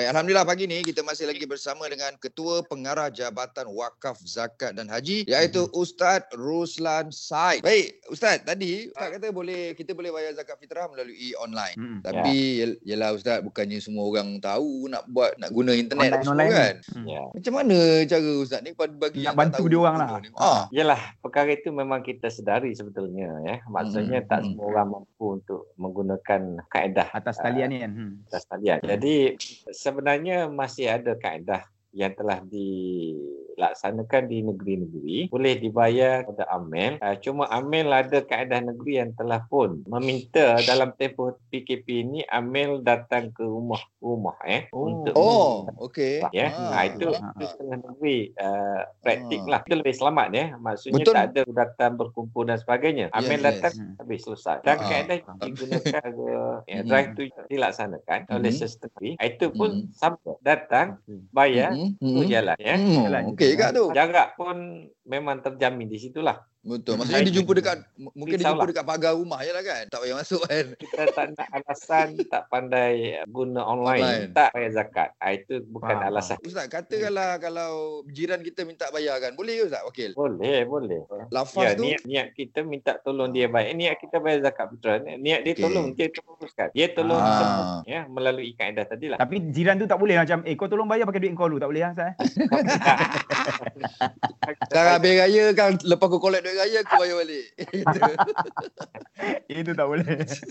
Baik, Alhamdulillah pagi ni kita masih lagi bersama dengan Ketua Pengarah Jabatan Wakaf Zakat dan Haji iaitu Hmm. Ustaz Ruslan Said. Baik, Ustaz, tadi Ustaz kata boleh kita boleh bayar zakat fitrah melalui online. Hmm. Tapi ya. yelah Ustaz, bukannya semua orang tahu nak buat nak guna internet Online- online kan. Hmm. Ya. Macam mana cara Ustaz ni bagi Nak yang bantu tahu dia orang lah. ni? Ah. Yalah, perkara itu memang kita sedari sebetulnya ya. Maksudnya Hmm, tak hmm. semua orang mampu untuk menggunakan kaedah Atas talian ni kan. Hmm. atas talian. Jadi sebenarnya masih ada kaedah yang telah dilaksanakan di negeri-negeri boleh dibayar kepada amil uh, cuma amil ada kaedah negeri yang telah pun meminta dalam tempoh PKP ini amil datang ke rumah-rumah eh Oh. untuk Oh, okey. ya Ah. ah, itu Ah. itu setengah negeri uh, praktik Ah. lah itu lebih selamat ya maksudnya Betul. tak ada datang berkumpul dan sebagainya amil Yes, datang yes. habis selesai dan Ah. kaedah digunakan ya, Mhm. drive tu dilaksanakan oleh Mhm. sistem negeri itu pun Mhm. sampai datang bayar Hmm, tu hmm. jalan ya Hmm, Jalan okey kat tu. jarak pun memang terjamin di situlah Betul. Maksudnya dia Baik. jumpa dekat mungkin dia jumpa dekat pagar rumah je lah kan. Tak payah masuk kan. kita tak nak alasan tak pandai guna online, Online. tak bayar zakat ah, itu bukan Faham, alasan Ustaz, katakanlah kalau jiran kita minta bayar kan. Boleh ke Ustaz wakil? boleh boleh Lafaz Ya, tu niat, niat kita minta tolong dia baik. Niat kita bayar zakat fitrah. Niat dia Okey. tolong, dia teruskan. Dia tolong Ah. semua ya melalui kaedah tadi lah. Tapi jiran tu tak boleh macam eh kau tolong bayar pakai duit kau dulu tak boleh kan saya. sekarang habis raya kan lepas kau collect duit raya kau bayar balik. Itu tak boleh.